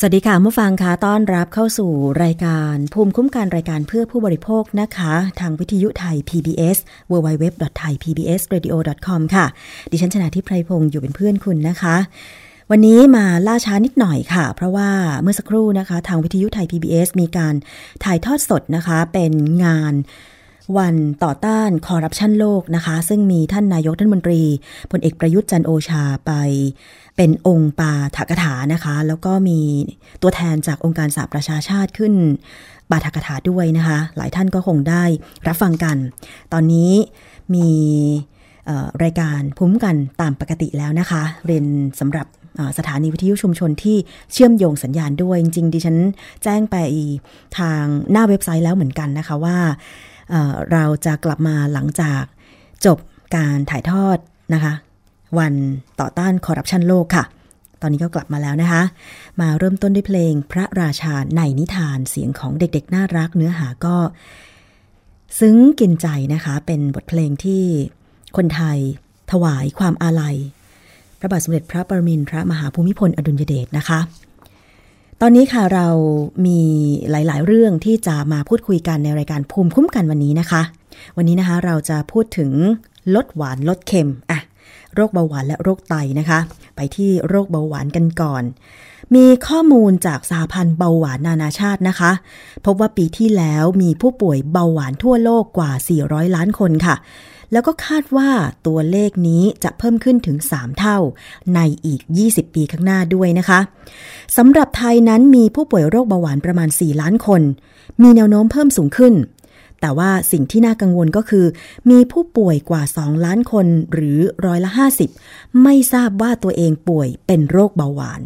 สวัสดีค่ะผู้ฟังคะต้อนรับเข้าสู่รายการ ภูมิคุ้มกันรายการเพื่อผู้บริโภคนะคะ ทางวิทยุไทย PBS www.thaipbsradio.com ค่ะ ดิฉันชนะทิพไพรพงศ์อยู่เป็นเพื่อนคุณนะคะ วันนี้มาล่าช้านิดหน่อยค่ะ เพราะว่าเมื่อสักครู่นะคะ ทางวิทยุไทย PBS มีการถ่ายทอดสดนะคะ เป็นงาน วันต่อต้านคอร์รัปชันโลกนะคะ ซึ่งมีท่านนายกท่านมนตรีพลเอกประยุทธ์จันโอชาไป เป็นองค์ปาถกถานะคะ แล้วก็มีตัวแทนจากองค์การสหประชาชาติขึ้นบาถกถาด้วยนะคะ หลายท่านก็คงได้รับฟังกัน ตอนนี้มีรายการภูมิกันตามปกติแล้วนะคะ เรียนสำหรับสถานีวิทยุชุมชนที่เชื่อมโยงสัญญาณด้วย จริงๆดิฉันแจ้งไปทางหน้าเว็บไซต์แล้วเหมือนกันนะคะว่า เราจะกลับมาหลังจากจบการถ่ายทอดนะคะ วันต่อต้านคอร์รัปชันโลกค่ะ ตอนนี้ก็กลับมาแล้วนะคะ มาเริ่มต้นด้วยเพลงพระราชาในนิทานเสียงของเด็กๆ น่ารักเนื้อหาก็ ซึ้งกินใจนะคะ เป็นบทเพลงที่คนไทยถวายความอาลัย พระบาทสมเด็จพระปรมินทรมหาภูมิพลอดุลยเดชนะคะ ตอนนี้ค่ะเรามีหลาย ๆ เรื่องที่จะมาพูดคุยกันในรายการภูมิคุ้มกันวันนี้นะคะ วันนี้นะคะเราจะพูดถึงลดหวานลดเค็มอะโรคเบาหวานและโรคไตนะคะ ไปที่โรคเบาหวานกันก่อน มีข้อมูลจากสหพันธ์เบาหวานนานาชาตินะคะ พบว่าปีที่แล้วมีผู้ป่วยเบาหวานทั่วโลกกว่า 400 ล้านคนค่ะ แล้วก็คาดว่าตัวเลขนี้จะเพิ่มขึ้นถึง 3 เท่าในอีก 20 ปีข้างหน้าด้วยนะคะสำหรับไทยนั้นมีผู้ป่วยโรคเบาหวานประมาณ 4 ล้านคน มีแนวโน้มเพิ่มสูงขึ้น แต่ว่าสิ่งที่น่ากังวลก็คือ มีผู้ป่วยกว่า 2 ล้านคนหรือร้อยละ 50 ไม่ทราบว่าตัวเองป่วยเป็นโรคเบาหวาน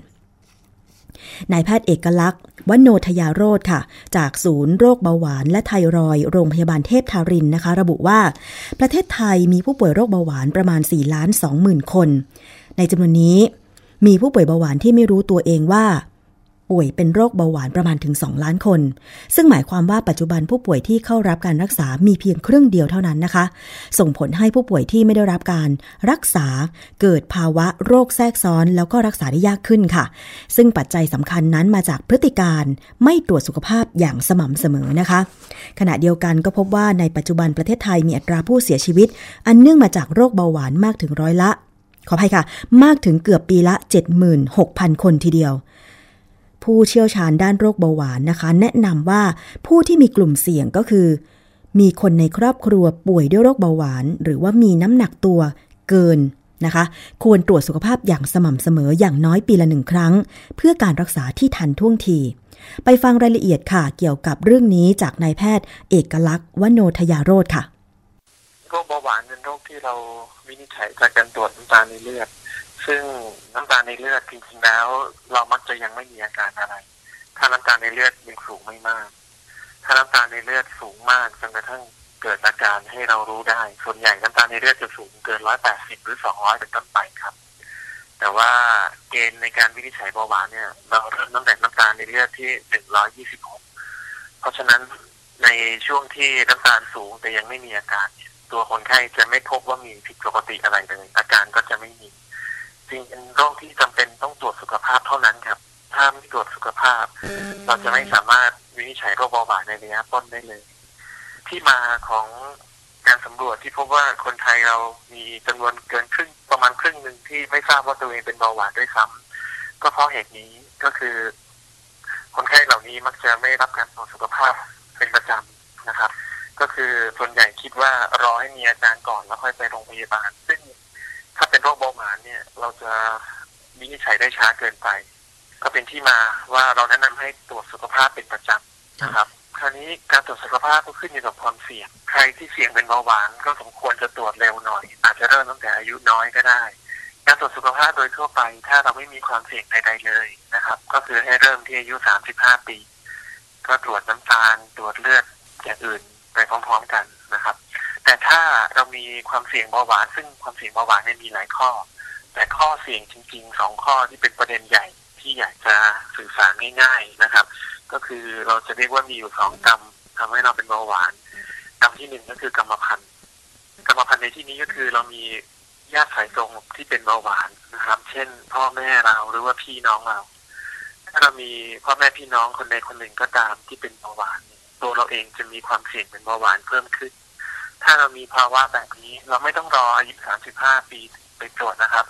นายแพทย์เอกลักษณ์วโนทยาโรธค่ะ จากศูนย์โรคเบาหวานและไทรอยโรงพยาบาลเทพทารินนะคะ ระบุว่า ประเทศไทยมีผู้ป่วยโรคเบาหวานประมาณ4ล้าน2หมื่นคน ในจำนวนนี้มีผู้ป่วยเบาหวานที่ไม่รู้ตัวเองว่า ป่วยเป็นโรคเบาหวานประมาณถึง 2 ล้านคน ซึ่งหมายความว่าปัจจุบันผู้ป่วยที่เข้ารับการรักษามีเพียงครึ่งเดียวเท่านั้นนะคะ ส่งผลให้ผู้ป่วยที่ไม่ได้รับการรักษาเกิดภาวะโรคแทรกซ้อน แล้วก็รักษาได้ยากขึ้นค่ะ ซึ่งปัจจัยสำคัญนั้นมาจากพฤติการไม่ตรวจสุขภาพอย่างสม่ำเสมอนะคะ ขณะเดียวกันก็พบว่าในปัจจุบันประเทศไทยมีอัตราผู้เสียชีวิต อันเนื่องมาจากโรคเบาหวานมากถึงร้อยละขออภัยค่ะ มากถึงเกือบปีละ 76,000 คนทีเดียว ผู้เชี่ยวชาญด้านโรคเบาหวานนะคะ แนะนำว่าผู้ที่มีกลุ่มเสี่ยงก็คือ มีคนในครอบครัวป่วยด้วยโรคเบาหวาน หรือว่ามีน้ำหนักตัวเกินนะคะ ควรตรวจสุขภาพอย่างสม่ำเสมออย่างน้อยปีละหนึ่งครั้ง เพื่อการรักษาที่ทันท่วงที ไปฟังรายละเอียดค่ะ เกี่ยวกับเรื่องนี้จากนายแพทย์ เอกลักษณ์วโนทยาโรธค่ะโรคเบาหวานเป็นโรคที่เราวินิจฉัยจากการตรวจน้ำตาลในเลือด ซึ่งน้ำตาลในเลือดจริงๆแล้ว เรามักจะยังไม่มีอาการอะไร ถ้าน้ำตาลในเลือดยังสูงไม่มาก ถ้าน้ำตาลในเลือดสูงมากจนกระทั่งเกิดอาการให้เรารู้ได้ ส่วนใหญ่น้ำตาลในเลือดจะสูงเกินร้อยแปดสิบหรือสองร้อยเป็นต้นไปครับ แต่ว่าเกณฑ์ในการวินิจฉัยเบาหวานเนี่ย เราเริ่มตั้งแต่น้ำตาลในเลือดที่หนึ่งร้อยยี่สิบหกเพราะฉะนั้นในช่วงที่น้ำตาลสูงแต่ยังไม่มีอาการ ตัวคนไข้จะไม่พบว่ามีผิดปกติอะไรเลยอาการก็จะไม่มี จริงเป็นโรคที่จำเป็นต้องตรวจสุขภาพเท่านั้นครับ ถ้าไม่ตรวจสุขภาพ เราจะไม่สามารถวินิจฉัยโรคเบาหวานในระยะต้นได้เลย ที่มาของการสำรวจที่พบว่าคนไทยเรามีจำนวนเกินครึ่งประมาณครึ่งหนึ่งที่ไม่ทราบว่าตัวเองเป็นเบาหวานด้วยซ้ำก็เพราะเหตุนี้ก็คือ คนไข้เหล่านี้มักจะไม่รับการตรวจสุขภาพเป็นประจำนะครับ ก็คือส่วนใหญ่คิดว่ารอให้มีอาการก่อนแล้วค่อยไปโรงพยาบาล ซึ่ง ถ้าเป็นโรคเบาหวานเนี่ย เราจะวินิจฉัยได้ช้าเกินไป ก็เป็นที่มาว่าเราแนะนำให้ตรวจสุขภาพเป็นประจำนะครับ คราวนี้การตรวจสุขภาพก็ขึ้นอยู่กับความเสี่ยง ใครที่เสี่ยงเป็นเบาหวานก็สมควรจะตรวจเร็วหน่อย อาจจะเริ่มตั้งแต่อายุน้อยก็ได้ การตรวจสุขภาพโดยทั่วไป ถ้าเราไม่มีความเสี่ยงใดๆเลยนะครับ ก็คือให้เริ่มที่อายุ 35 ปี ก็ตรวจน้ำตาล ตรวจเลือดอย่างอื่นไปพร้อมๆกันนะครับ แต่ถ้าเรามีความเสี่ยงเบาหวาน ซึ่งความเสี่ยงเบาหวานเนี่ยมีหลายข้อ แต่ข้อเสี่ยงจริงๆสองข้อที่เป็นประเด็นใหญ่ที่อยากจะสื่อสารง่ายๆนะครับ ก็คือเราจะเรียกว่ามีอยู่สองกรรมทำให้เราเป็นเบาหวานกรรมที่หนึ่งก็คือกรรมพันธุ์กรรมพันธุ์ในที่นี้ก็คือเรามีญาติสายตรงที่เป็นเบาหวานนะครับ เช่น พ่อแม่เราหรือว่าพี่น้องเรา ถ้าเรามีพ่อแม่พี่น้องคนใดคนหนึ่งก็ตามที่เป็นเบาหวาน ตัวเราเองจะมีความเสี่ยงเป็นเบาหวานเพิ่มขึ้น ถ้าเรามีภาวะแบบนี้ เราไม่ต้องรออายุ 35 ปีไปตรวจนะครับ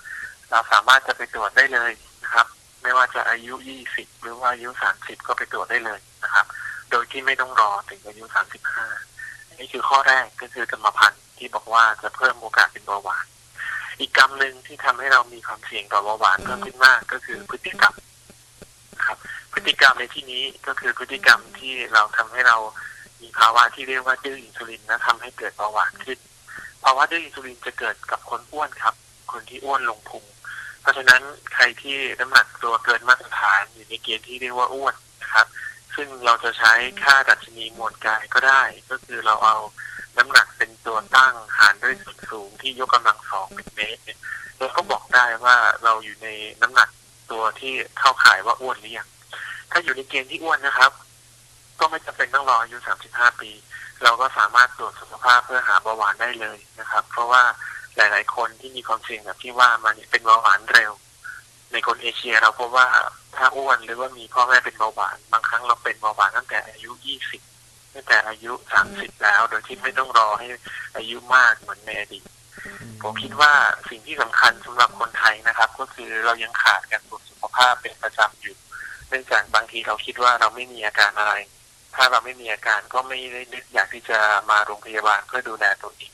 เราสามารถจะไปตรวจได้เลยนะครับ ไม่ว่าจะอายุ 20 หรือว่าอายุ 30 ก็ไปตรวจได้เลยนะครับ โดยที่ไม่ต้องรอถึงอายุ 35 นี่คือข้อแรกก็คือกรรมพันธุ์ที่บอกว่าจะเพิ่มโอกาสเป็นเบาหวาน อีกกรรมหนึ่งที่ทำให้เรามีความเสี่ยงต่อเบาหวานเพิ่มขึ้นมากก็คือพฤติกรรมนะครับ พฤติกรรมในที่นี้ก็คือพฤติกรรมที่เราทำให้เรา มีภาวะที่เรียกว่าดื้ออินซูลินและทำให้เกิดเบาหวานขึ้นภาวะดื้ออินซูลินจะเกิดกับคนอ้วนครับ คนที่อ้วนลงพุงเพราะฉะนั้นใครที่น้ำหนักตัวเกินมาตรฐานอยู่ในเกณฑ์ที่เรียกว่าอ้วนนะครับ ซึ่งเราจะใช้ค่าดัชนีมวลกายก็ได้ ก็คือเราเอาน้ำหนักเป็นตัวตั้งหารด้วยส่วนสูงที่ยกกำลังสองเป็นเมตรเนี่ยเราก็บอกได้ว่าเราอยู่ในน้ำหนักตัวที่เข้าข่ายว่าอ้วนหรือยังถ้าอยู่ในเกณฑ์ที่อ้วนนะครับ ก็ไม่จำเป็นต้องรออายุ 35 ปี เราก็สามารถตรวจสุขภาพเพื่อหาเบาหวานได้เลยนะครับ เพราะว่าหลาย ๆ คนที่มีความเสี่ยงแบบที่ว่ามันเป็นเบาหวานเร็ว ในคนเอเชียเราพบว่าถ้าอ้วนหรือว่ามีพ่อแม่เป็นเบาหวาน บางครั้งเราเป็นเบาหวานตั้งแต่อายุ 20 ตั้งแต่อายุ 30 แล้ว โดยที่ไม่ต้องรอให้อายุมากเหมือนในอดีตผมคิดว่าสิ่งที่สำคัญสำหรับคนไทยนะครับ ก็คือเรายังขาดการตรวจสุขภาพเป็นประจำอยู่ เนื่องจากบางทีเราคิดว่าเราไม่มีอาการอะไร ถ้าเราไม่มีอาการก็ไม่ได้นึกอยากที่จะมาโรงพยาบาลเพื่อดูแลตัวเอง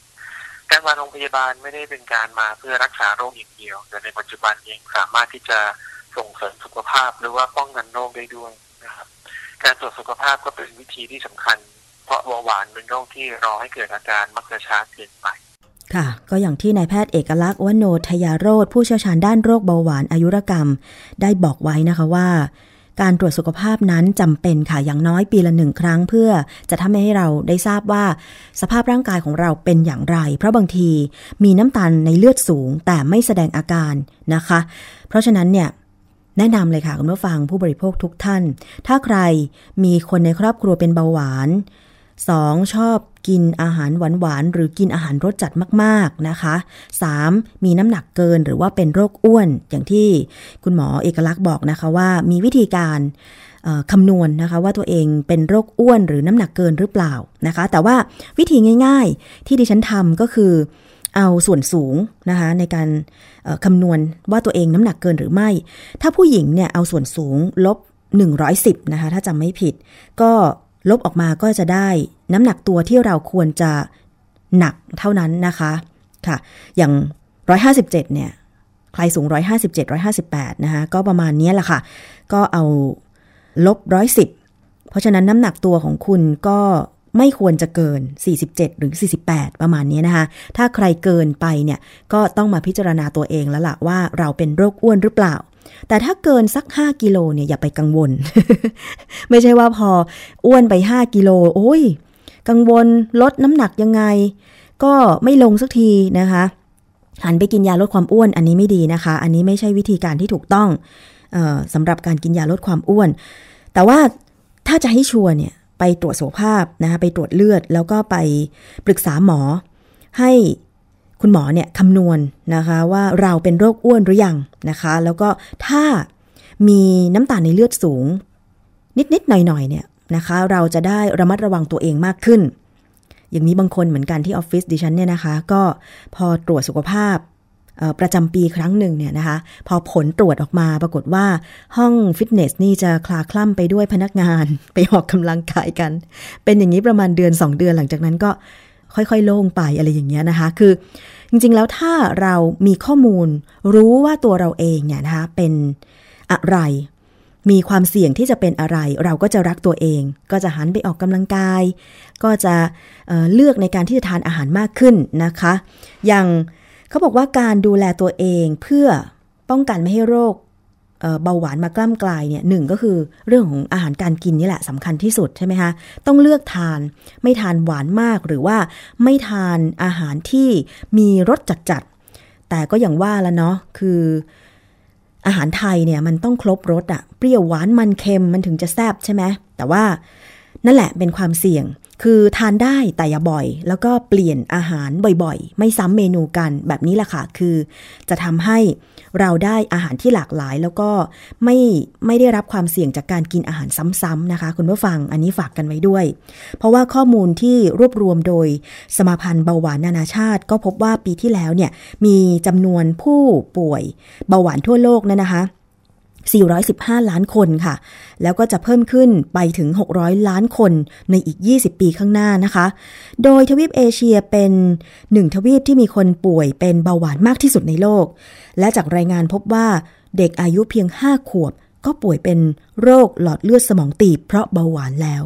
การมาโรงพยาบาลไม่ได้เป็นการมาเพื่อรักษาโรคอย่างเดียวแต่ในปัจจุบันเองสามารถที่จะส่งเสริมสุขภาพหรือว่าป้องกันโรคได้ด้วยนะครับ การตรวจสุขภาพก็เป็นวิธีที่สำคัญ เพราะเบาหวานเป็นโรคที่รอให้เกิดอาการมักจะช้าเกินไปค่ะ ก็อย่างที่นายแพทย์เอกลักษณ์วโนทยาโรธผู้เชี่ยวชาญด้านโรคเบาหวานอายุรกรรม ได้บอกไว้นะคะว่า การตรวจสุขภาพนั้นจำเป็นค่ะอย่างน้อยปีละหนึ่งครั้ง เพื่อจะทำให้เราได้ทราบว่า สภาพร่างกายของเราเป็นอย่างไร เพราะบางทีมีน้ำตาลในเลือดสูง แต่ไม่แสดงอาการนะคะ เพราะฉะนั้นเนี่ยแนะนำเลยค่ะคุณผู้ฟังผู้บริโภคทุกท่าน ถ้าใครมีคนในครอบครัวเป็นเบาหวาน 2. ชอบกินอาหารหวานๆหรือกินอาหารรสจัดมากๆนะคะ 3. มีน้ำหนักเกินหรือว่าเป็นโรคอ้วน อย่างที่คุณหมอเอกลักษณ์บอกนะคะว่ามีวิธีการคำนวณนนะคะว่าตัวเองเป็นโรคอ้วนหรือน้ำหนักเกินหรือเปล่านะคะ แต่ว่าวิธีง่ายๆ ที่ดิฉันทำก็คือเอาส่วนสูงนะคะในการคำนวณว่าตัวเองน้ำหนักเกินหรือไม่ ถ้าผู้หญิงเนี่ยเอาส่วนสูงลบ 110นะคะถ้าจำไม่ผิด ก็ ลบออกมาก็จะได้น้ำหนักตัวที่เราควรจะหนักเท่านั้นนะคะค่ะ อย่าง 157 เนี่ย ใครสูง 157 158 นะคะ ก็ประมาณนี้แหละค่ะ ก็เอาลบ 110 เพราะฉะนั้นน้ำหนักตัวของคุณก็ไม่ควรจะเกิน 47 หรือ 48 ประมาณนี้นะคะ ถ้าใครเกินไปเนี่ย ก็ต้องมาพิจารณาตัวเองแล้วล่ะว่าเราเป็นโรคอ้วนหรือเปล่า แต่ถ้าเกินสัก 5 กิโลเนี่ยอย่าไปกังวล ไม่ใช่ว่าพออ้วนไป 5 กิโลโอ้ย กังวลลดน้ำหนักยังไง ก็ไม่ลงสักทีนะคะหันไปกินยาลดความอ้วนอันนี้ไม่ดีนะคะ อันนี้ไม่ใช่วิธีการที่ถูกต้องออสำหรับการกินยาลดความอ้วน แต่ว่าถ้าจะให้ชัวร์เนี่ยไปตรวจสุขภาพนะคะไปตรวจเลือดแล้วก็ไปปรึกษาหมอ ให้ คุณหมอเนี่ยคำนวณนะคะว่าเราเป็นโรคอ้วนหรือยังนะคะ แล้วก็ถ้ามีน้ำตาลในเลือดสูง นิดๆหน่อยๆเนี่ยนะคะ เราจะได้ระมัดระวังตัวเองมากขึ้น อย่างนี้บางคนเหมือนกันที่ออฟฟิศดิฉันเนี่ยนะคะ ก็พอตรวจสุขภาพประจำปีครั้งหนึ่งเนี่ยนะคะ พอผลตรวจออกมาปรากฏว่าห้องฟิตเนสนี่จะคลาคล่ำไปด้วยพนักงาน ไปออกกำลังกายกัน เป็นอย่างนี้ประมาณเดือน 2 เดือนหลังจากนั้นก็ค่อยๆ โล่งไปอะไรอย่างเงี้ยนะคะ คือ จริงๆ แล้วถ้าเรามีข้อมูล รู้ว่าตัวเราเองเนี่ยนะคะเป็นอะไร มีความเสี่ยงที่จะเป็นอะไร เราก็จะรักตัวเอง ก็จะหันไปออกกำลังกาย ก็จะเเลือกในการที่จะทานอาหารมากขึ้นนะคะ อย่างเขาบอกว่าการดูแลตัวเองเพื่อป้องกันไม่ให้โรค เบาหวานมากล้ำกลายเนี่ยหนึ่งก็คือเรื่องของอาหารการกินนี่แหละสำคัญที่สุดใช่ไหมคะต้องเลือกทานไม่ทานหวานมากหรือว่าไม่ทานอาหารที่มีรสจัดๆแต่ก็อย่างว่าแล้วเนาะคืออาหารไทยเนี่ยมันต้องครบรสอะเปรี้ยวหวานมันเค็มมันถึงจะแซ่บใช่ไหมแต่ว่านั่นแหละเป็นความเสี่ยง คือทานได้แต่อย่าบ่อย แล้วก็เปลี่ยนอาหารบ่อยๆ ไม่ซ้ำเมนูกันแบบนี้แหละค่ะ คือจะทำให้เราได้อาหารที่หลากหลาย แล้วก็ไม่ไม่ได้รับความเสี่ยงจากการกินอาหารซ้ำๆนะคะ คุณผู้ฟังอันนี้ฝากกันไว้ด้วย เพราะว่าข้อมูลที่รวบรวมโดยสมาพันธ์เบาหวานนานาชาติ ก็พบว่าปีที่แล้วเนี่ยมีจำนวนผู้ป่วยเบาหวานทั่วโลกนะนะคะ 415 ล้านคนค่ะ แล้วก็จะเพิ่มขึ้นไปถึง 600 ล้านคนในอีก 20 ปีข้างหน้านะคะ โดยทวีปเอเชียเป็นหนึ่งทวีปที่มีคนป่วยเป็นเบาหวานมากที่สุดในโลก และจากรายงานพบว่าเด็กอายุเพียง 5 ขวบ ก็ป่วยเป็นโรคหลอดเลือดสมองตีบเพราะเบาหวานแล้ว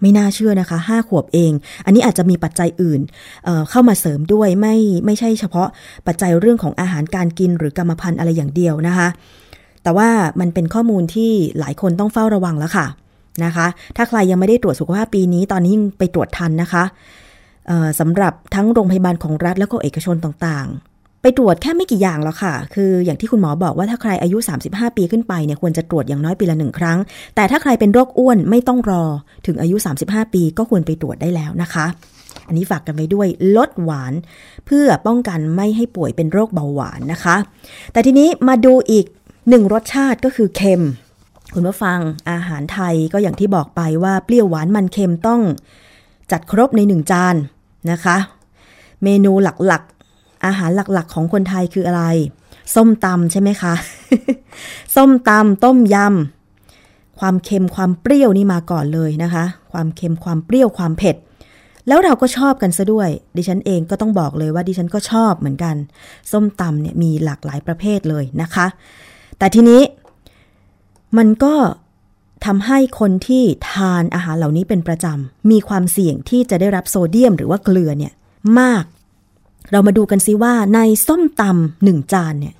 ไม่น่าเชื่อนะคะ 5 ขวบเอง อันนี้อาจจะมีปัจจัยอื่นเเข้ามาเสริมด้วยไม่ไม่ใช่เฉพาะปัจจัยเรื่องของอาหารการกินหรือกรรมพันธุ์อะไรอย่างเดียวนะคะ แต่ว่ามันเป็นข้อมูลที่หลายคนต้องเฝ้าระวังแล้วค่ะนะคะ ถ้าใครยังไม่ได้ตรวจสุขภาพปีนี้ตอนนี้ยังไปตรวจทันนะคะสำหรับทั้งโรงพยาบาลของรัฐแล้วก็เอกชนต่างๆ ไปตรวจแค่ไม่กี่อย่างแล้วค่ะ คืออย่างที่คุณหมอบอกว่าถ้าใครอายุ 35 ปีขึ้นไปเนี่ยควรจะตรวจอย่างน้อยปีละหนึ่งครั้ง แต่ถ้าใครเป็นโรคอ้วนไม่ต้องรอถึงอายุ 35 ปีก็ควรไปตรวจได้แล้วนะคะ อันนี้ฝากกันไว้ด้วยลดหวาน เพื่อป้องกันไม่ให้ป่วยเป็นโรคเบาหวานนะคะ แต่ทีนี้มาดูอีก หนึ่งรสชาติก็คือเค็ม คุณผู้ฟังอาหารไทยก็อย่างที่บอกไปว่าเปรี้ยวหวานมันเค็มต้องจัดครบในหนึ่งจานนะคะ เมนูหลักๆ อาหารหลักๆ ของคนไทยคืออะไร ส้มตำใช่ไหมคะ ส้มตำต้มยำความเค็มความเปรี้ยวนี่มาก่อนเลยนะคะ ความเค็มความเปรี้ยวความเผ็ดแล้วเราก็ชอบกันซะด้วย ดิฉันเองก็ต้องบอกเลยว่าดิฉันก็ชอบเหมือนกัน ส้มตำเนี่ยมีหลากหลายประเภทเลยนะคะ แต่ทีนี้มันก็ทำให้คนที่ทานอาหารเหล่านี้เป็นประจำ มีความเสี่ยงที่จะได้รับโซเดียมหรือว่าเกลือเนี่ยมาก เรามาดูกันซิว่าในส้มตำหนึ่งจานเนี่ย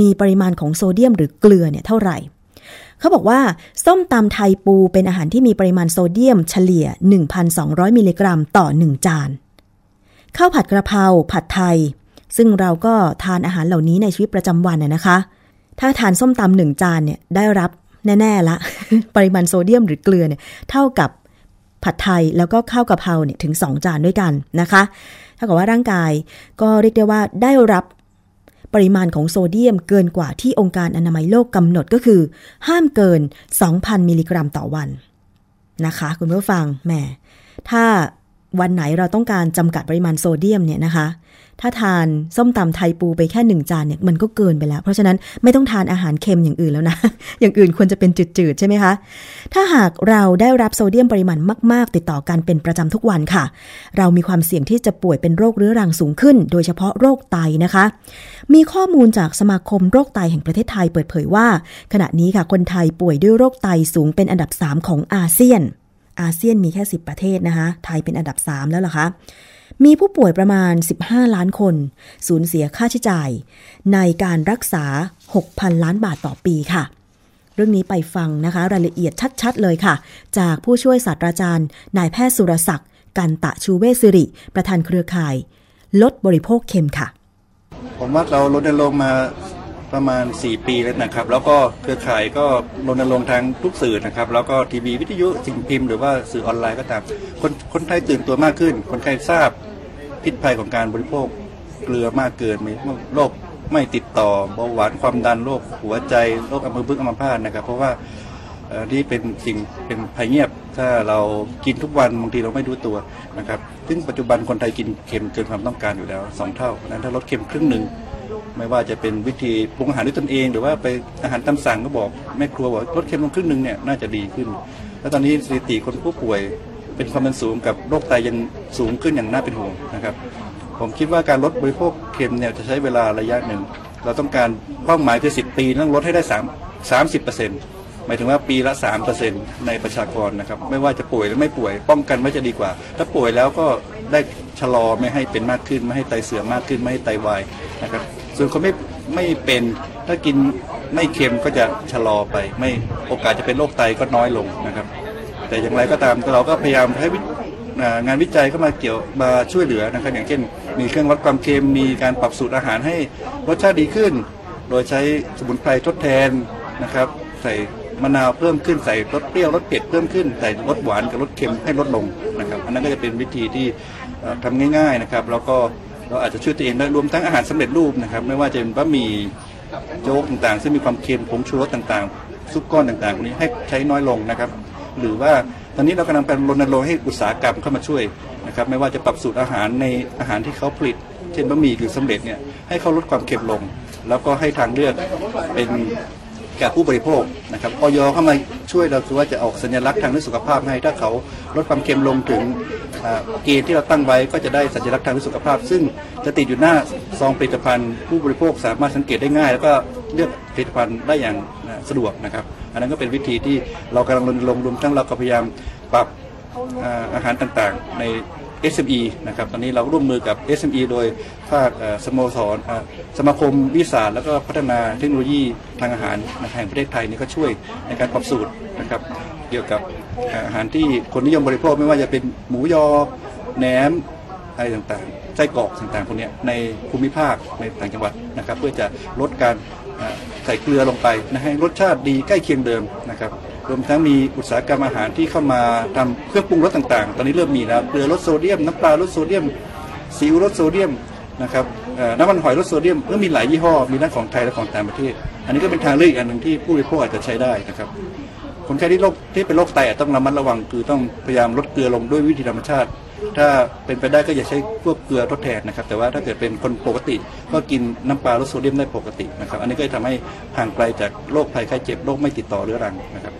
มีปริมาณของโซเดียมหรือเกลือเนี่ยเท่าไหร่ เขาบอกว่า ส้มตำไทยปูเป็นอาหารที่มีปริมาณโซเดียมเฉลี่ย 1,200 มิลลิกรัมต่อ 1 จาน ข้าวผัดกระเพราผัดไทย ซึ่งเราก็ทานอาหารเหล่านี้ในชีวิตประจำวันนะคะ ถ้าทานส้มตำหนึ่งจานเนี่ยได้รับแน่ ๆ ละ ปริมาณโซเดียมหรือเกลือเนี่ยเท่ากับผัดไทยแล้วก็ข้าวกะเพราเนี่ยถึง 2 จานด้วยกันนะคะถ้ากับว่าร่างกายก็เรียกได้ว่าได้รับปริมาณของโซเดียมเกินกว่าที่องค์การอนามัยโลกกำหนดก็คือ ห้ามเกิน 2,000 มิลลิกรัมต่อวันนะคะ คุณผู้ฟังแหมถ้า วันไหนเราต้องการจำกัดปริมาณโซเดียมเนี่ยนะคะ ถ้าทานส้มตำไทยปูไปแค่หนึ่งจานเนี่ยมันก็เกินไปแล้ว เพราะฉะนั้นไม่ต้องทานอาหารเค็มอย่างอื่นแล้วนะ อย่างอื่นควรจะเป็นจืดๆใช่ไหมคะ ถ้าหากเราได้รับโซเดียมปริมาณมาก ๆ ติดต่อกันเป็นประจำทุกวันค่ะ เรามีความเสี่ยงที่จะป่วยเป็นโรคเรื้อรังสูงขึ้น โดยเฉพาะโรคไตนะคะ มีข้อมูลจากสมาคมโรคไตแห่งประเทศไทยเปิดเผยว่า ขณะนี้ค่ะคนไทยป่วยด้วยโรคไตสูงเป็นอันดับ 3 ของอาเซียน อาเซียนมีแค่ 10 ประเทศนะคะ ไทยเป็นอันดับ 3 แล้วล่ะคะ มีผู้ป่วยประมาณ 15 ล้านคน สูญเสียค่าใช้จ่าย ในการรักษา 6,000 ล้านบาทต่อปีค่ะ เรื่องนี้ไปฟังนะคะ รายละเอียดชัดๆ เลยค่ะ จากผู้ช่วยศาสตราจารย์ นายแพทย์สุรศักดิ์กันตะชูเวสิริ ประธานเครือข่าย ลดบริโภคเค็มค่ะ ผมว่าเราลดลงมา ประมาณ 4 ปีแล้วนะครับ แล้วก็เครือข่ายก็รณรงค์ทางทุกสื่อนะครับ แล้วก็ทีวีวิทยุสิ่งพิมพ์หรือว่าสื่อออนไลน์ก็ตาม คนคนไทยตื่นตัวมากขึ้น คนไทยทราบพิษภัยของการบริโภคเกลือมากเกินมีโรคไม่ติดต่อเบาหวานความดันโรคหัวใจโรคอัมพฤกษ์อัมพาตนะครับ เพราะว่านี่เป็นสิ่งเป็นภัยเงียบ ถ้าเรากินทุกวันบางทีเราไม่รู้ตัวนะครับ ซึ่งปัจจุบันคนไทยกินเค็มเกินความต้องการอยู่แล้วสองเท่านั้นถ้าลดเค็มครึ่งหนึ่ง ไม่ว่าจะเป็นวิธีปรุงอาหารด้วยตนเอง หรือว่าไปอาหารตามสั่งก็บอกแม่ครัวบอกลดเค็มลงครึ่งหนึ่งเนี่ยน่าจะดีขึ้น แล้วตอนนี้สถิติคนผู้ป่วยเป็นความดันสูงกับโรคไตยังสูงขึ้นอย่างน่าเป็นห่วงนะครับ ผมคิดว่าการลดบริโภคเค็มเนี่ยจะใช้เวลาระยะหนึ่ง เราต้องการเป้าหมายคือสิปีต้องลดให้ได้3 30เปอร์เซ็นต์หมายถึงว่าปีละ 3%ในประชากรนะครับ ไม่ว่าจะป่วยหรือไม่ป่วย ป้องกันไม่จะดีกว่า ถ้าป่วยแล้วก็ได้ชะลอไม่ให้เป็นมากขึ้น ไม่ให้ไตเสื่อมมากขึ้น ไม่ให้ไตวายนะครับ ส่วนคนไม่ไม่เป็นถ้ากินไม่เค็มก็จะชะลอไป ไม่โอกาสจะเป็นโรคไตก็น้อยลงนะครับ แต่อย่างไรก็ตามเราก็พยายามให้งานวิจัยเข้ามาเกี่ยวมาช่วยเหลือนะครับ อย่างเช่น มีเครื่องวัดความเค็มมีการปรับสูตรอาหารให้รสชาติดีขึ้น โดยใช้สมุนไพรทดแทนนะครับ ใส่มะนาวเพิ่มขึ้นใส่รสเปรี้ยวรสเผ็ดเพิ่มขึ้นใส่รสหวานกับรสเค็มให้ลดลงนะครับ อันนั้นก็จะเป็นวิธีที่ทำง่าย ๆนะครับ แล้วก็ เราอาจจะช่วยตัวเองได้รวมทั้งอาหารสำเร็จรูปนะครับ ไม่ว่าจะเป็นบะหมี่โจ๊กต่างๆ ซึ่งมีความเค็มผงชูรสต่างๆ ซุปก้อนต่างๆพวกนี้ให้ใช้น้อยลงนะครับ หรือว่าตอนนี้เรากำลังเป็นรณรงค์ให้อุตสาหกรรมเข้ามาช่วยนะครับไม่ว่าจะปรับสูตรอาหารในอาหารที่เขาผลิต เช่นบะหมี่หรือสำเร็จเนี่ยให้เขาลดความเค็มลง แล้วก็ให้ทางเลือกเป็นแก่ผู้บริโภคนะครับออยเข้ามาช่วยเราคือว่าจะออกสัญลักษณ์ทางด้านสุขภาพให้ถ้าเขาลดความเค็มลงถึง เกณฑ์ที่เราตั้งไว้ก็จะได้สัญลักษณ์ทางสุขภาพ ซึ่งจะติดอยู่หน้าซองผลิตภัณฑ์ผู้บริโภคสามารถสังเกตได้ง่าย แล้วก็เลือกผลิตภัณฑ์ได้อย่างสะดวกนะครับ อันนั้นก็เป็นวิธีที่เรากำลังรณรงค์รวมทั้งเราก็พยายามปรับอาหารต่างๆใน SME นะครับตอนนี้เราร่วมมือกับ SME โดยภาคสโมสรสมาคมวิสาแล้วก็พัฒนาเทคโนโลยีทางอาหารแห่งประเทศไทยนี่ก็ช่วยในการปรับสูตรนะครับ เกี่ยวกับอาหารที่คนนิยมบริโภคไม่ว่าจะเป็นหมูยอแหนมอะไรต่างๆไส้กรอกต่างๆพวกนี้ในภูมิภาคในต่างจังหวัดนะครับ เพื่อจะลดการใส่เกลือลงไปนะให้รสชาติดีใกล้เคียงเดิมนะครับรวมทั้งมีอุตสาหกรรมอาหารที่เข้ามาทำเครื่องปรุงรสต่างๆ ตอนนี้เริ่มมีแล้วเกลือลดโซเดียม น้ำปลาลดโซเดียมซีอิ๊วลดโซเดียมนะครับน้ำมันหอยลดโซเดียมก็มีหลายยี่ห้อมีทั้งของไทยและของต่างประเทศ อันนี้ก็เป็นทางเลือกอันหนึ่งที่ผู้บริโภคอาจจะใช้ได้นะครับ คนไข้ที่โรคที่เป็นโรคไตต้องระมัดระวังคือต้องพยายามลดเกลือลงด้วยวิธีธรรมชาติ ถ้าเป็นไปได้ก็อย่าใช้พวกเกลือทดแทนนะครับ แต่ว่าถ้าเกิดเป็นคนปกติ ก็กินน้ำปลาลดโซเดียมได้ปกตินะครับ อันนี้ก็จะทำให้ห่างไกลจากโรคภัยไข้เจ็บโรคไม่ติดต่อเรื้อรังนะครับ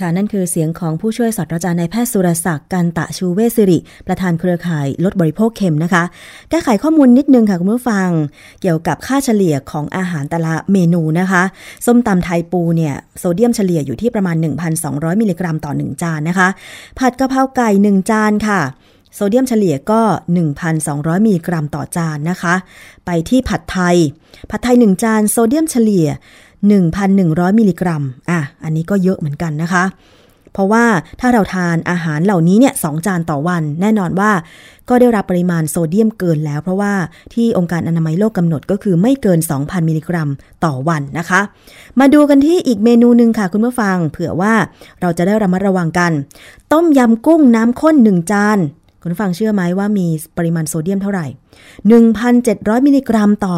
ค่ะนั่นคือเสียงของผู้ช่วยศาสตราจารย์นายแพทย์สุรศักดิ์กันตะชูเวสิริ ประธานเครือข่ายลดบริโภคเค็มนะคะ แก้ไขข้อมูลนิดนึงค่ะคุณผู้ฟัง เกี่ยวกับค่าเฉลี่ยของอาหารแต่ละเมนูนะคะ ส้มตำไทยปูเนี่ยโซเดียมเฉลี่ยอยู่ที่ประมาณ 1,200 มิลลิกรัมต่อ 1 จานนะคะ ผัดกะเพราไก่ 1 จานค่ะโซเดียมเฉลี่ยก็ 1,200 มิลลิกรัมต่อจานนะคะ ไปที่ผัดไทย ผัดไทย 1 จานโซเดียมเฉลี่ย 1,100 มิลลิกรัม อะ อันนี้ก็เยอะเหมือนกันนะคะ เพราะว่าถ้าเราทานอาหารเหล่านี้เนี่ยสจานต่อวัน แน่นอนว่าก็ได้รับปริมาณโซเดียมเกินแล้ว เพราะว่าที่องค์การอนามัยโลกกำหนดก็คือไม่เกิน 2,000 มิลลิกรัมต่อวันนะคะ มาดูกันที่อีกเมนูหนึ่งค่ะคุณผู้ฟัง เผื่อว่าเราจะได้ระมัดระวังกัน ต้มยำกุ้งน้ำข้น 1 จาน คุณผู้ฟังเชื่อไหมว่ามีปริมาณโซเดียมเท่าไหร่ 1,700 มิลลิกรัมต่อ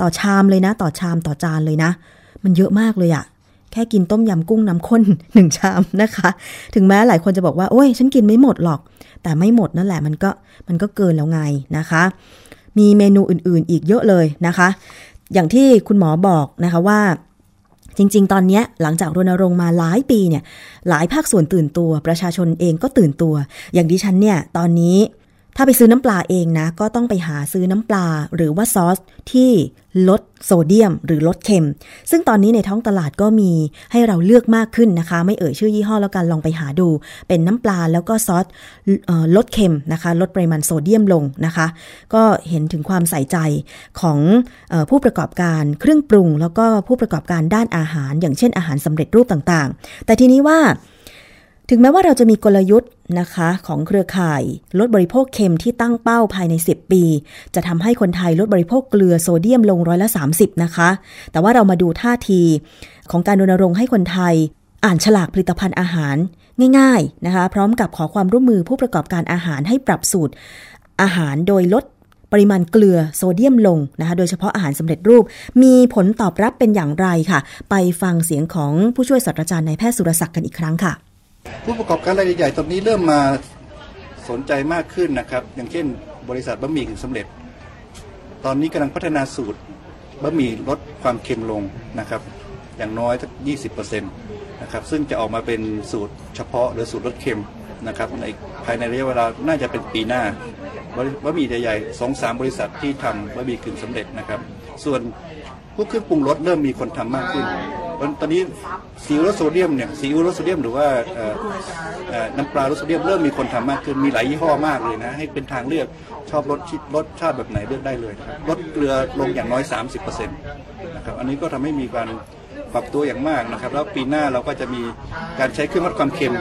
ต่อชามเลยนะ ต่อชามต่อจานเลยนะ มันเยอะมากเลยอะแค่กินต้มยำกุ้งน้ำข้นหนึ่งชามนะคะ ถึงแม้หลายคนจะบอกว่า โอ้ย ฉันกินไม่หมดหรอก แต่ไม่หมดนั่นแหละมันก็มันก็เกินแล้วไงนะคะ มีเมนูอื่นๆอีกเยอะเลยนะคะ อย่างที่คุณหมอบอกนะคะว่า จริง ๆ ตอนนี้หลังจากรณรงค์มาหลายปีเนี่ย หลายภาคส่วนตื่นตัว ประชาชนเองก็ตื่นตัว อย่างดิฉันเนี่ย ตอนนี้ ถ้าไปซื้อน้ำปลาเองนะ ก็ต้องไปหาซื้อน้ำปลาหรือว่าซอสที่ลดโซเดียม หรือลดเค็ม ซึ่งตอนนี้ในท้องตลาดก็มีให้เราเลือกมากขึ้นนะคะ ไม่เอ่ยชื่อยี่ห้อแล้วกันลองไปหาดู เป็นน้ำปลาแล้วก็ซอสลดเค็มนะคะ ลดปริมาณโซเดียมลงนะคะ ก็เห็นถึงความใส่ใจของอผู้ประกอบการเครื่องปรุง แล้วก็ผู้ประกอบการด้านอาหาร อย่างเช่นอาหารสำเร็จรูปต่างๆ แต่ทีนี้ว่า ถึงแม้ว่าเราจะมีกลยุทธ์นะคะของเครือข่ายลดบริโภคเค็มที่ตั้งเป้าภายใน 10 ปี จะทำให้คนไทยลดบริโภคเกลือโซเดียมลงร้อยละ 30 นะคะ แต่ว่าเรามาดูท่าทีของการรณรงค์ให้คนไทย อ่านฉลากผลิตภัณฑ์อาหารง่ายๆนะคะ พร้อมกับขอความร่วมมือผู้ประกอบการอาหารให้ปรับสูตรอาหารโดยลดปริมาณเกลือโซเดียมลงนะคะ โดยเฉพาะอาหารสำเร็จรูป มีผลตอบรับเป็นอย่างไรค่ะ ไปฟังเสียงของผู้ช่วยศาสตราจารย์นายแพทย์สุรศักดิ์กันอีกครั้งค่ะ ผู้ประกอบการรายใหญ่ตอนนี้เริ่มมาสนใจมากขึ้นนะครับ อย่างเช่น บริษัทบะหมี่กึ่งสำเร็จ ตอนนี้กำลังพัฒนาสูตรบะหมี่ลดความเค็มลงนะครับ อย่างน้อยสัก20%นะครับซึ่งจะออกมาเป็นสูตรเฉพาะหรือสูตรลดเค็มนะครับในภายในระยะเวลาน่าจะเป็นปีหน้าบะหมี่ใหญ่ๆสองสามบริษัทที่ทำบะหมี่กึ่งสำเร็จนะครับ ส่วนพวกเครื่องปรุงรสเริ่มมีคนทำมากขึ้น ตอนนี้ซีอิ๊วรสโซเดียมเนี่ยซีอิ๊วรสโซเดียมหรือว่าน้ำปลารสโซเดียมเริ่มมีคนทำมากขึ้นมีหลายยี่ห้อมากเลยนะให้เป็นทางเลือกชอบรสรสชาติแบบไหนเลือกได้เลยลดเกลือลงอย่างน้อย 30%นะครับอันนี้ก็ทำให้มีการปรับตัวอย่างมากนะครับ แล้วปีหน้าเราก็จะมีการใช้เครื่องวัดความเค็ม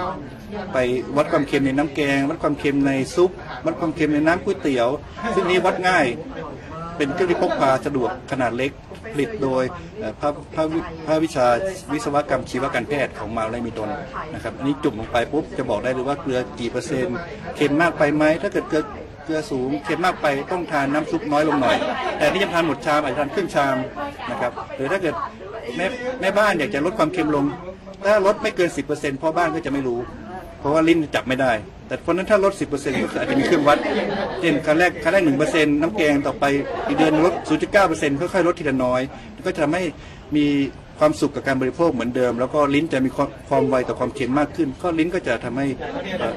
ไปวัดความเค็มในน้ำแกง วัดความเค็มในซุป วัดความเค็มในน้ำก๋วยเตี๋ยว ซึ่งนี้วัดง่าย เป็นเครื่องที่พกพาสะดวกขนาดเล็ก ผลิตโดยภาคภาควิภาควิชาวิศวกรรมชีวการแพทย์ของมหาวิทยาลัยมีดนนะครับอันนี้จุ่มลงไปปุ๊บจะบอกได้เลยว่าเกลือกี่เปอร์เซ็นต์เค็มมากไปไหมถ้าเกิดเกลือเกลือสูงเค็มมากไปต้องทานน้ำซุปน้อยลงหน่อย แต่ที่จะทานหมดชามอาจจะทานครึ่งชามนะครับหรือถ้าเกิดแม่แม่บ้านอยากจะลดความเค็มลง ถ้าลดไม่เกิน 10%พ่อบ้านก็จะไม่รู้ เพราะว่าลิ้นจับไม่ได้ แต่เพราะนั้นถ้าลด 10%ก็คืออาจจะมีเครื่องวัด เช่นครั้งแรกครั้งแรก1%น้ำแกงต่อไปอีกเดือนลด 0.9%ค่อยๆลดทีละน้อย ก็จะทำให้มีความสุขกับการบริโภคเหมือนเดิม แล้วก็ลิ้นจะมีความความไวต่อความเค็มมากขึ้น ก็ลิ้นก็จะทำให้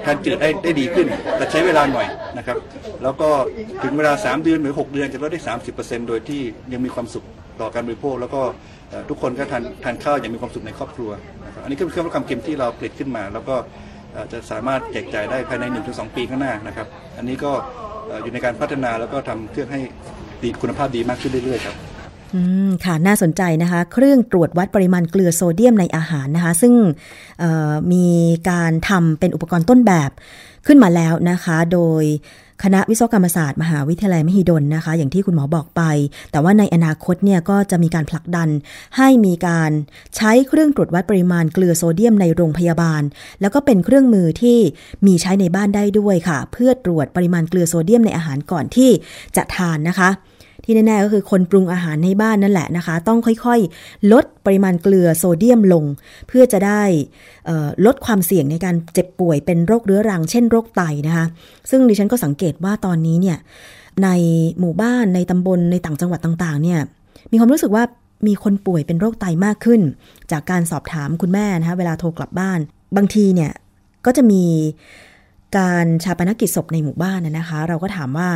ทานจืดได้ได้ดีขึ้น แต่ใช้เวลาหน่อยนะครับ แล้วก็ถึงเวลา 3 เดือนหรือ 6 เดือนจะลดได้ 30%โดยที่ยังมีความสุขต่อการบริโภค แล้วก็ทุกคนก็ทานทานข้าวอย่างมีความสุขในครอบครัวนะครับอันนี้ก็เป็นเครื่องวัดความเค็มที่เราผลิตขึ้นมา แล้วก็ จะสามารถแจกจ่ายได้ภายใน 1-2 ปีข้างหน้านะครับ อันนี้ก็อยู่ในการพัฒนาแล้วก็ทำเครื่องให้ดีคุณภาพดีมากขึ้นเรื่อยๆครับอืมค่ะน่าสนใจนะคะ เครื่องตรวจวัดปริมาณเกลือโซเดียมในอาหารนะคะ ซึ่งมีการทำเป็นอุปกรณ์ต้นแบบขึ้นมาแล้วนะคะ โดย คณะวิศวกรรมศาสตร์ มหาวิทยาลัยมหิดลนะคะ อย่างที่คุณหมอบอกไป แต่ว่าในอนาคตเนี่ยก็จะมีการผลักดันให้มีการใช้เครื่องตรวจวัดปริมาณเกลือโซเดียมในโรงพยาบาล แล้วก็เป็นเครื่องมือที่มีใช้ในบ้านได้ด้วยค่ะ เพื่อตรวจปริมาณเกลือโซเดียมในอาหารก่อนที่จะทานนะคะ ที่แน่ๆก็คือคนปรุงอาหารในบ้านนั่นแหละนะคะ ต้องค่อยๆ ลดปริมาณเกลือโซเดียมลง เพื่อจะได้ลดความเสี่ยงในการเจ็บป่วยเป็นโรคเรื้อรัง เช่นโรคไตนะคะ ซึ่งดิฉันก็สังเกตว่าตอนนี้เนี่ยในหมู่บ้านในตำบลในต่างจังหวัดต่างๆ เนี่ยมีความรู้สึกว่ามีคนป่วยเป็นโรคไตมากขึ้น จากการสอบถามคุณแม่นะคะเวลาโทรกลับบ้าน บางทีเนี่ยก็จะมีการชาปนกิจศพในหมู่บ้านนะนะคะ เราก็ถามว่า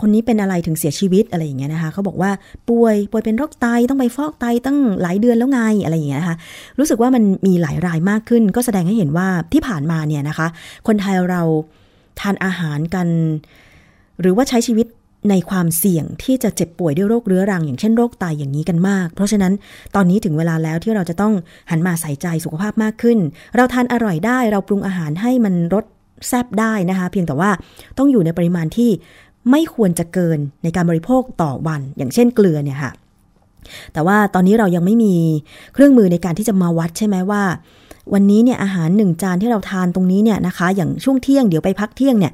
คนนี้เป็นอะไรถึงเสียชีวิตอะไรอย่างเงี้ยนะคะเขาบอกว่าป่วยป่วยเป็นโรคไตต้องไปฟอกไตตั้งหลายเดือนแล้วไงอะไรอย่างเงี้ยนะคะรู้สึกว่ามันมีหลายรายมากขึ้น ก็แสดงให้เห็นว่าที่ผ่านมาเนี่ยนะคะ คนไทยเราทานอาหารกัน หรือว่าใช้ชีวิตในความเสี่ยงที่จะเจ็บป่วยด้วยโรคเรื้อรัง อย่างเช่นโรคไตอย่างนี้กันมาก เพราะฉะนั้นตอนนี้ถึงเวลาแล้วที่เราจะต้องหันมาใส่ใจสุขภาพมากขึ้น เราทานอร่อยได้เราปรุงอาหารให้มันรสแซ่บได้นะคะ เพียงแต่ว่าต้องอยู่ในปริมาณที่ ไม่ควรจะเกินในการบริโภคต่อวัน อย่างเช่นเกลือเนี่ยค่ะแต่ว่าตอนนี้เรายังไม่มีเครื่องมือในการที่จะมาวัดใช่ไหมว่า วันนี้เนี่ยอาหารหนึ่งจานที่เราทานตรงนี้เนี่ยนะคะ อย่างช่วงเที่ยงเดี๋ยวไปพักเที่ยงเนี่ย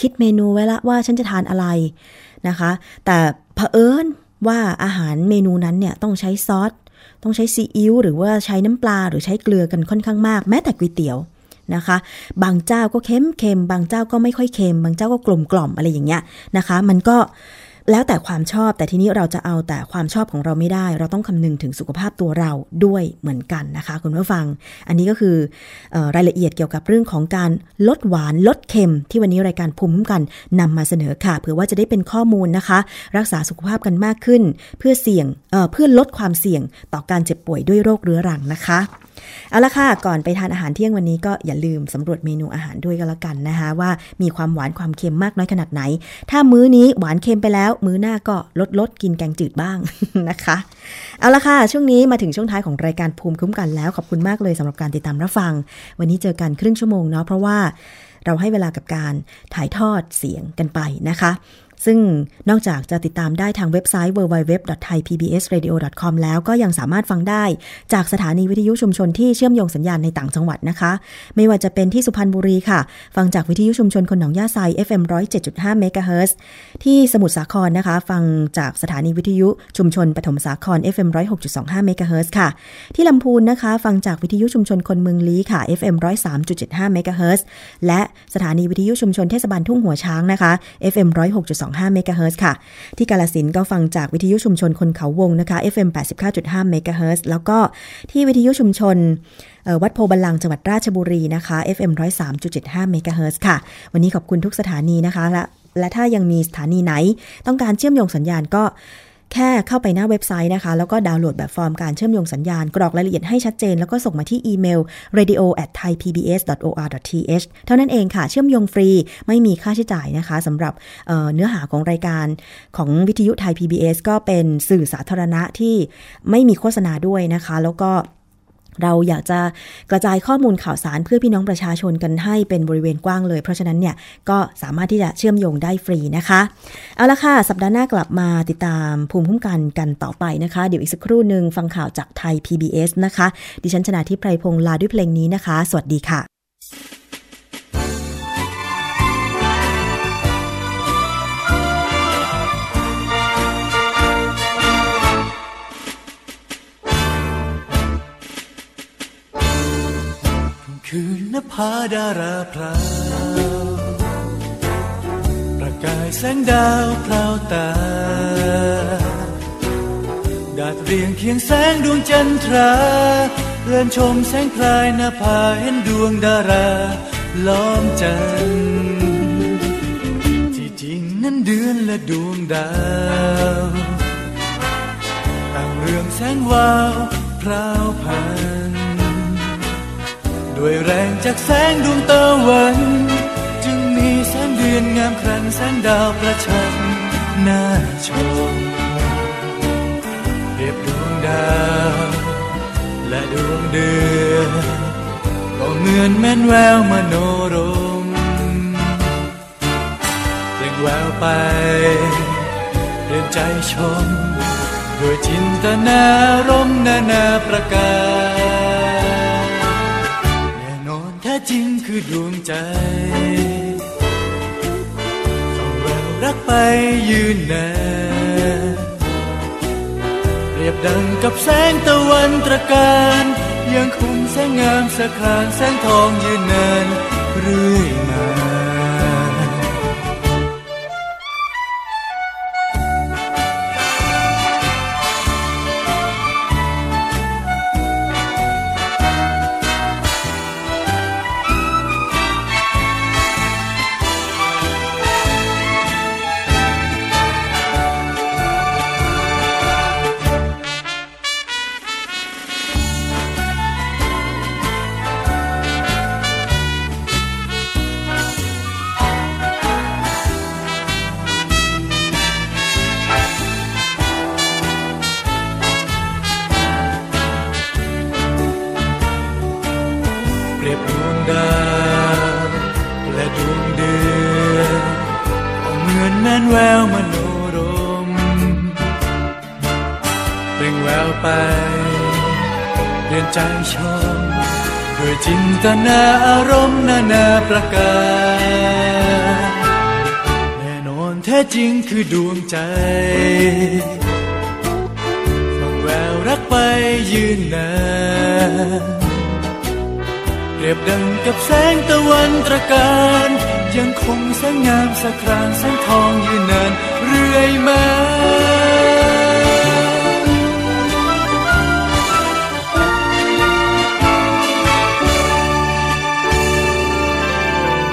คิดเมนูไว้ละว่าฉันจะทานอะไรนะคะ แต่เผอิญว่าอาหารเมนูนั้นเนี่ยต้องใช้ซอสต้องใช้ซีอิ๊วหรือว่าใช้น้ำปลาหรือใช้เกลือกันค่อนข้างมาก แม้แต่ก๋วยเตี๋ยว นะคะ บางเจ้าก็เค็มเค็มบางเจ้าก็ไม่ค่อยเค็ม บางเจ้าก็กลมกล่อมอะไรอย่างเงี้ยนะคะ มันก็แล้วแต่ความชอบแต่ทีนี้เราจะเอาแต่ความชอบของเราไม่ได้ เราต้องคำนึงถึงสุขภาพตัวเราด้วยเหมือนกันนะคะคุณผู้ฟัง อันนี้ก็คือออรายละเอียดเกี่ยวกับเรื่องของการลดหวานลดเค็ม ที่วันนี้รายการภูมิคุ้มกันนำมาเสนอค่ะเผื่อว่าจะได้เป็นข้อมูลนะคะ รักษาสุขภาพกันมากขึ้น เพื่อเสี่ยงเเพื่อลดความเสี่ยงต่อการเจ็บป่วยด้วยโรคเรื้อรังนะคะ เอาละค่ะ ก่อนไปทานอาหารเที่ยงวันนี้ก็อย่าลืมสำรวจเมนูอาหารด้วยก็แล้วกันนะคะว่ามีความหวานความเค็มมากน้อยขนาดไหน ถ้ามื้อนี้หวานเค็มไปแล้ว มื้อหน้าก็ลดลดกินแกงจืดบ้างนะคะ เอาละค่ะ ช่วงนี้มาถึงช่วงท้ายของรายการภูมิคุ้มกันแล้ว ขอบคุณมากเลยสำหรับการติดตามรับฟัง วันนี้เจอกันครึ่งชั่วโมงเนาะเพราะว่าเราให้เวลากับการถ่ายทอดเสียงกันไปนะคะ ซึ่งนอกจากจะติดตามได้ทางเว็บไซต์ www.thaipbsradio.com แล้วก็ยังสามารถฟังได้จากสถานีวิทยุชุมชนที่เชื่อมโยงสัญญาณในต่างจังหวัดนะคะ ไม่ว่าจะเป็นที่สุพรรณบุรีค่ะ ฟังจากวิทยุชุมชนคนหนองย่าไซ FM 107.5 MHz ที่สมุทรสาครนะคะ ฟังจากสถานีวิทยุชุมชนปฐมสาคร FM 106.25 MHz ค่ะ ที่ลำพูนนะคะ ฟังจากวิทยุชุมชนคนเมืองลี้ค่ะ FM 103.75 MHz และสถานีวิทยุชุมชนเทศบาลทุ่งหัวช้างนะคะ FM 106.25 5เมกะเฮิรตซ์ค่ะ ที่กาฬสินธุ์ก็ฟังจากวิทยุชุมชนคนเขาวงนะคะ FM 89.5เมกะเฮิรตซ์แล้วก็ที่วิทยุชุมชนวัดโพธิ์บัลลังก์จังหวัดราชบุรีนะคะ FM 103.75เมกะเฮิรตซ์ค่ะ วันนี้ขอบคุณทุกสถานีนะคะและและถ้ายังมีสถานีไหน ต้องการเชื่อมโยงสัญญาณก็ แค่เข้าไปหน้าเว็บไซต์นะคะ แล้วก็ดาวน์โหลดแบบฟอร์มการเชื่อมโยงสัญญาณ กรอกรายละเอียดให้ชัดเจน แล้วก็ส่งมาที่อีเมล radio at thaipbs.or.th เท่านั้นเองค่ะ เชื่อมโยงฟรีไม่มีค่าใช้จ่ายนะคะสำหรับเเนื้อหาของรายการของวิทยุไทย PBS ก็เป็นสื่อสาธารณะที่ไม่มีโฆษณาด้วยนะคะ แล้วก็ เราอยากจะกระจายข้อมูลข่าวสารเพื่อพี่น้องประชาชนกันให้เป็นบริเวณกว้างเลย เพราะฉะนั้นเนี่ยก็สามารถที่จะเชื่อมโยงได้ฟรีนะคะ เอาละค่ะ สัปดาห์หน้ากลับมาติดตามภูมิคุ้มกันกันต่อไปนะคะ เดี๋ยวอีกสักครู่หนึ่งฟังข่าวจากไทย PBS นะคะ ดิฉันชนะทิพไพรพงศ์ลาด้วยเพลงนี้นะคะ สวัสดีค่ะ นภาดาราพราวประกายแสงดาวพราวตา ดาดเรียงเคียงแสงดวงจันทรา เรือนชมแสงพลายนภาเห็นดวงดาราล้อมจันที่จริงนั้นเดือนและดวงดาวต่างเรืองแสงวาวพราวพัน ด้วยแรงจากแสงดวงตะวัน จึงมีแสงเดือนงามครันแสงดาวประชันน่าชมเรียบดวงดาวและดวงเดือนก็เหมือนแม่นแววมโนรมเปล่งแววไปเรียนใจชมด้วยจินตนารมนานาประการ จริงคือดวงใจส่องแววรักไปยืนนานเปรียบดังกับแสงตะวันตระการ ยังคงแสงงามสะครานแสงทองยืนนานเรื่อยมา เร่งแววไป เดินใจชมด้วยจินตนาอารมณ์นานาประการแน่นอนแท้จริงคือดวงใจฟังแววรักไปยืนนานเรียบดังกับแสงตะวันตระการยังคงแสงงามสะครานแสงทองยืนนานเรื่อยมา